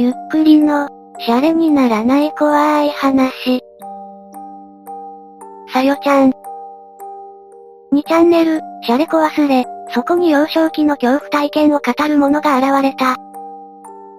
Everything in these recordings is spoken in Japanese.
ゆっくりの、シャレにならない怖い話。さよちゃん。2チャンネル、シャレコ忘れ、そこに幼少期の恐怖体験を語る者が現れた。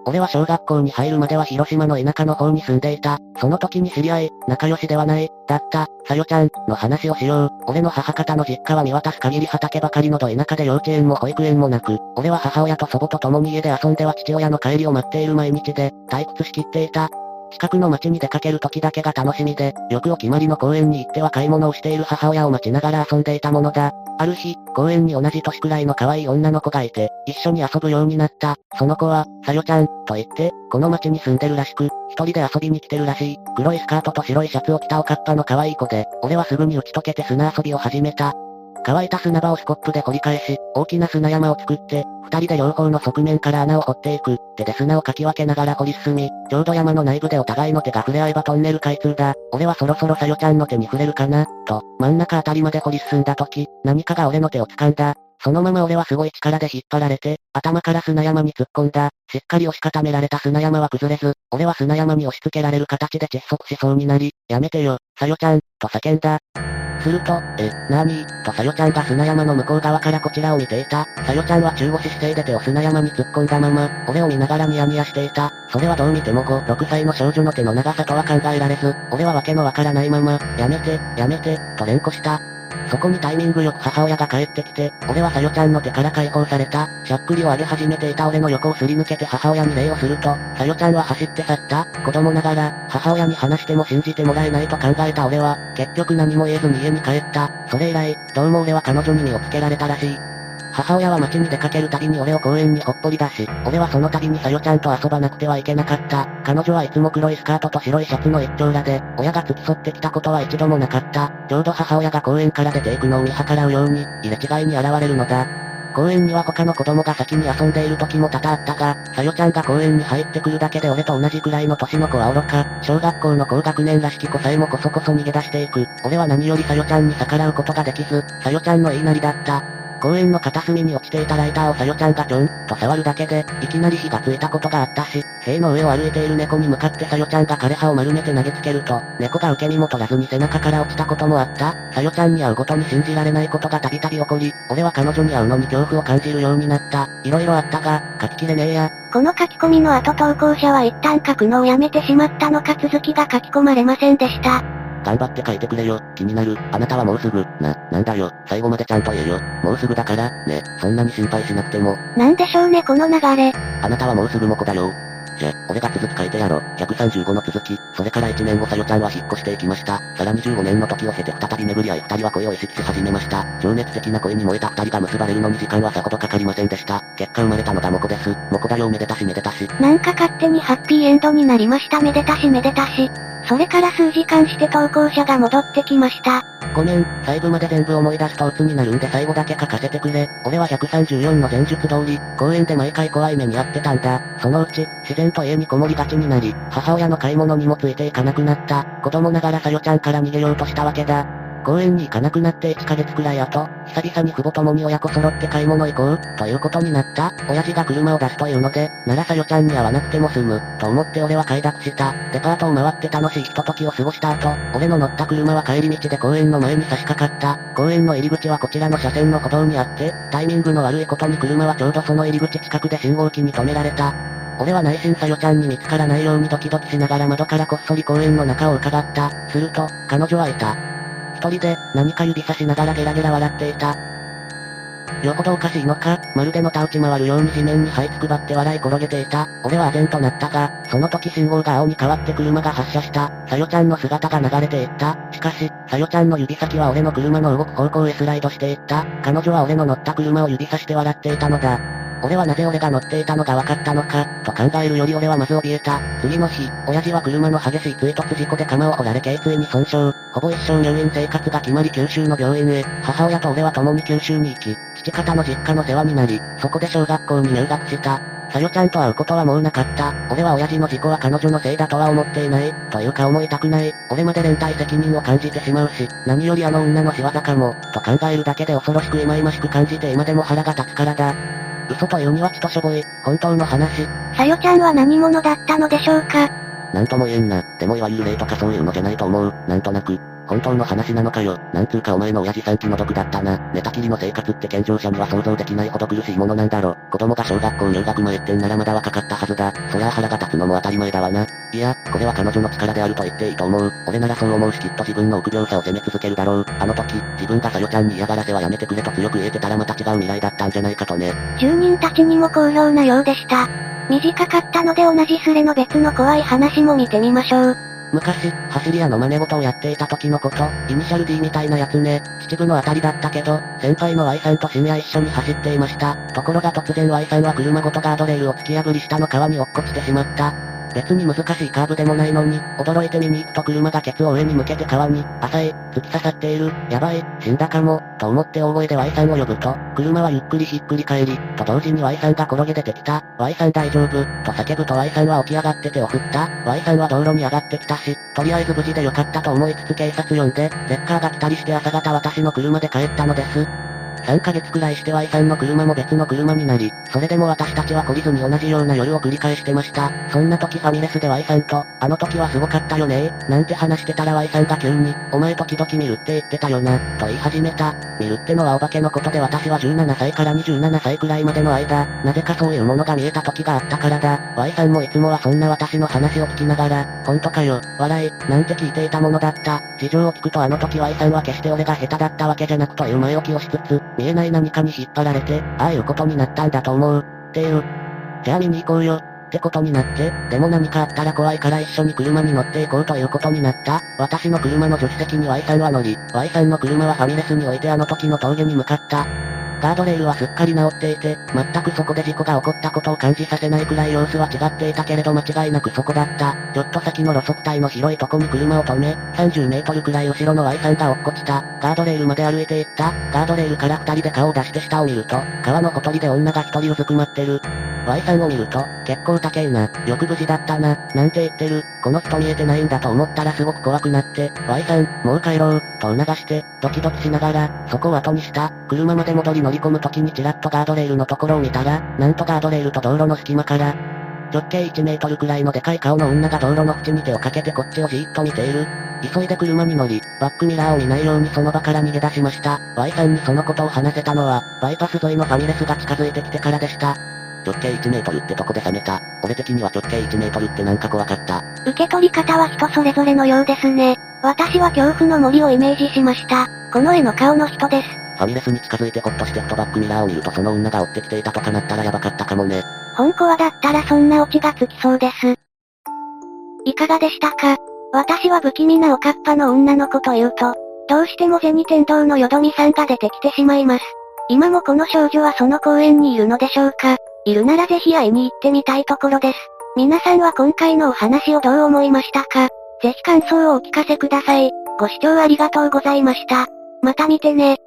俺は小学校に入るまでは広島の田舎の方に住んでいた。その時に知り合い、仲良しではない、だった、さよちゃん、の話をしよう。俺の母方の実家は見渡す限り畑ばかりのど田舎で幼稚園も保育園もなく、俺は母親と祖母と共に家で遊んでは父親の帰りを待っている毎日で、退屈しきっていた。近くの街に出かける時だけが楽しみで、よくお決まりの公園に行っては買い物をしている母親を待ちながら遊んでいたものだ。ある日、公園に同じ年くらいの可愛い女の子がいて、一緒に遊ぶようになった。その子は、さよちゃん、と言って、この街に住んでるらしく、一人で遊びに来てるらしい。黒いスカートと白いシャツを着たおかっぱの可愛い子で、俺はすぐに打ち解けて砂遊びを始めた。乾いた砂場をスコップで掘り返し、大きな砂山を作って、二人で両方の側面から穴を掘っていく。手で砂をかき分けながら掘り進み、ちょうど山の内部でお互いの手が触れ合えばトンネル開通だ。俺はそろそろさよちゃんの手に触れるかな、と、真ん中あたりまで掘り進んだ時、何かが俺の手を掴んだ。そのまま俺はすごい力で引っ張られて、頭から砂山に突っ込んだ。しっかり押し固められた砂山は崩れず、俺は砂山に押し付けられる形で窒息しそうになり、やめてよ、さよちゃん、と叫んだ。すると、え、なに、とさよちゃんが砂山の向こう側からこちらを見ていた。さよちゃんは中腰姿勢で手を砂山に突っ込んだまま、俺を見ながらニヤニヤしていた。それはどう見ても5、6歳の少女の手の長さとは考えられず、俺はわけのわからないまま、やめて、やめて、と連呼した。そこにタイミングよく母親が帰ってきて、俺はさよちゃんの手から解放された。しゃっくりを上げ始めていた俺の横をすり抜けて母親に礼をすると、さよちゃんは走って去った。子供ながら、母親に話しても信じてもらえないと考えた俺は、結局何も言えずに家に帰った。それ以来、どうも俺は彼女に身をつけられたらしい。母親は街に出かけるたびに俺を公園にほっぽり出し、俺はその度にさよちゃんと遊ばなくてはいけなかった。彼女はいつも黒いスカートと白いシャツの一丁羅で、親が付き添ってきたことは一度もなかった。ちょうど母親が公園から出ていくのを見計らうように、入れ違いに現れるのだ。公園には他の子供が先に遊んでいる時も多々あったが、さよちゃんが公園に入ってくるだけで俺と同じくらいの年の子は愚か、小学校の高学年らしき子さえもこそこそ逃げ出していく。俺は何よりさよちゃんに逆らうことができず、さよちゃんの言いなりだった。公園の片隅に落ちていたライターをさよちゃんがちょん、と触るだけで、いきなり火がついたことがあったし、塀の上を歩いている猫に向かってさよちゃんが枯葉を丸めて投げつけると、猫が受け身も取らずに背中から落ちたこともあった。さよちゃんに会うごとに信じられないことがたびたび起こり、俺は彼女に会うのに恐怖を感じるようになった。色々あったが、書ききれねえや。この書き込みの後投稿者は一旦書くのをやめてしまったのか続きが書き込まれませんでした。頑張って書いてくれよ。気になる。あなたはもうすぐ。な、なんだよ。最後までちゃんと言えよ。もうすぐだから、ね。そんなに心配しなくても。なんでしょうねこの流れ。あなたはもうすぐもこだよ。じゃ、俺が続き書いてやろ。135の続き。それから1年後さよちゃんは引っ越していきました。さらに15年の時を経て再び巡り合い二人は恋を意識し始めました。情熱的な恋に燃えた二人が結ばれるのに時間はさほどかかりませんでした。結果生まれたのがモコです。モコだよめでたしめでたし。なんか勝手にハッピーエンドになりましためでたしめでたし。それから数時間して投稿者が戻ってきました。ごめん、細部まで全部思い出すと鬱になるんで最後だけ書かせてくれ。俺は134の前述通り、公園で毎回怖い目に遭ってたんだ。そのうち、自然と家にこもりがちになり、母親の買い物にもついていかなくなった。子供ながらさよちゃんから逃げようとしたわけだ。公園に行かなくなって1ヶ月くらい後、久々に父母ともに親子揃って買い物行こう、ということになった。親父が車を出すというので、ならさよちゃんに会わなくても済む、と思って俺は快諾した。デパートを回って楽しいひとときを過ごした後、俺の乗った車は帰り道で公園の前に差し掛かった。公園の入り口はこちらの車線の歩道にあって、タイミングの悪いことに車はちょうどその入り口近くで信号機に止められた。俺は内心さよちゃんに見つからないようにドキドキしながら窓からこっそり公園の中を伺った。すると、彼女はいた。一人で、何か指差しながらゲラゲラ笑っていた。よほどおかしいのか、まるでのたうち回るように地面に這いつくばって笑い転げていた。俺は唖然となったが、その時信号が青に変わって車が発車した。さよちゃんの姿が流れていった。しかし、さよちゃんの指先は俺の車の動く方向へスライドしていった。彼女は俺の乗った車を指さして笑っていたのだ。俺はなぜ俺が乗っていたのが分かったのか、と考えるより俺はまず怯えた。次の日、親父は車の激しい追突事故で釜を掘られ頸椎に損傷。ほぼ一生入院生活が決まり九州の病院へ。母親と俺は共に九州に行き、父方の実家の世話になり、そこで小学校に入学した。さよちゃんと会うことはもうなかった。俺は親父の事故は彼女のせいだとは思っていない。というか思いたくない。俺まで連帯責任を感じてしまうし、何よりあの女の仕業かも、と考えるだけで恐ろしく忌々しく感じて今でも腹が立つからだ。嘘というにはちとしょぼい、本当の話。さよちゃんは何者だったのでしょうか？なんとも言えんな。でもいわゆる霊とかそういうのじゃないと思う。なんとなく。本当の話なのかよ。なんつうかお前の親父さん気の毒だったな。寝たきりの生活って健常者には想像できないほど苦しいものなんだろ。子供が小学校入学前ってんならまだ若かったはずだ。そりゃ腹が立つのも当たり前だわな。いや、これは彼女の力であると言っていいと思う。俺ならそう思うしきっと自分の臆病さを責め続けるだろう。あの時、自分がさよちゃんに嫌がらせはやめてくれと強く言えてたらまた違う未来だったんじゃないかとね。住人たちにも好評なようでした。短かったので同じスレの別の怖い話も見てみましょう。昔、走り屋の真似事をやっていた時のこと、イニシャル D みたいなやつね、秩父のあたりだったけど、先輩の Y さんと深夜一緒に走っていました。ところが突然 Y さんは車ごとガードレールを突き破り下の川に落っこちてしまった。別に難しいカーブでもないのに、驚いて見に行くと車がケツを上に向けて川に、浅い、突き刺さっている、やばい、死んだかも、と思って大声で Y さんを呼ぶと、車はゆっくりひっくり返り、と同時に Y さんが転げ出てきた、Y さん大丈夫、と叫ぶと Y さんは起き上がって手を振った、Y さんは道路に上がってきたし、とりあえず無事でよかったと思いつつ警察呼んで、レッカーが来たりして朝方私の車で帰ったのです。3ヶ月くらいして Y さんの車も別の車になり、それでも私たちは懲りずに同じような夜を繰り返してました。そんな時ファミレスで Y さんと、あの時はすごかったよねなんて話してたら Y さんが急に、お前時々見るって言ってたよな、と言い始めた。見るってのはお化けのことで私は17歳から27歳くらいまでの間、なぜかそういうものが見えた時があったからだ。Y さんもいつもはそんな私の話を聞きながら、本当かよ、笑い、なんて聞いていたものだった。事情を聞くとあの時 Y さんは決して俺が下手だったわけじゃなくという前置きをしつつ、見えない何かに引っ張られて、ああいうことになったんだと思う。っていう。じゃあ見に行こうよ。ってことになって、でも何かあったら怖いから一緒に車に乗っていこうということになった。私の車の助手席に Y さんは乗り、Y さんの車はファミレスに置いてあの時の峠に向かった。ガードレールはすっかり治っていて、全くそこで事故が起こったことを感じさせないくらい様子は違っていたけれど間違いなくそこだった。ちょっと先の路側帯の広いとこに車を止め、30メートルくらい後ろの Y さんが落っこちた。ガードレールまで歩いていった。ガードレールから二人で顔を出して下を見ると、川のほとりで女が一人うずくまってる。Y さんを見ると、結構高いな、よく無事だったな、なんて言ってる。この人見えてないんだと思ったらすごく怖くなって、Y さん、もう帰ろう、と促して、ドキドキしながら、そこを後にした。車まで戻り乗り込む時にちらっとガードレールのところを見たら、なんとガードレールと道路の隙間から、直径1メートルくらいのでかい顔の女が道路の縁に手をかけてこっちをじーっと見ている。急いで車に乗り、バックミラーを見ないようにその場から逃げ出しました。Y さんにそのことを話せたのは、バイパス沿いのファミレスが近づいてきてからでした。直径1メートルってとこで冷めた。俺的には直径1メートルってなんか怖かった。受け取り方は人それぞれのようですね。私は恐怖の森をイメージしました。この絵の顔の人です。ファミレスに近づいてホッとしてふとバックミラーを見るとその女が追ってきていたとかなったらやばかったかもね。本コアだったらそんなオチがつきそうです。いかがでしたか？私は不気味なおかっぱの女の子というと、どうしても銭天堂のよどみさんが出てきてしまいます。今もこの少女はその公園にいるのでしょうか？いるならぜひ会いに行ってみたいところです。皆さんは今回のお話をどう思いましたか？ぜひ感想をお聞かせください。ご視聴ありがとうございました。また見てね。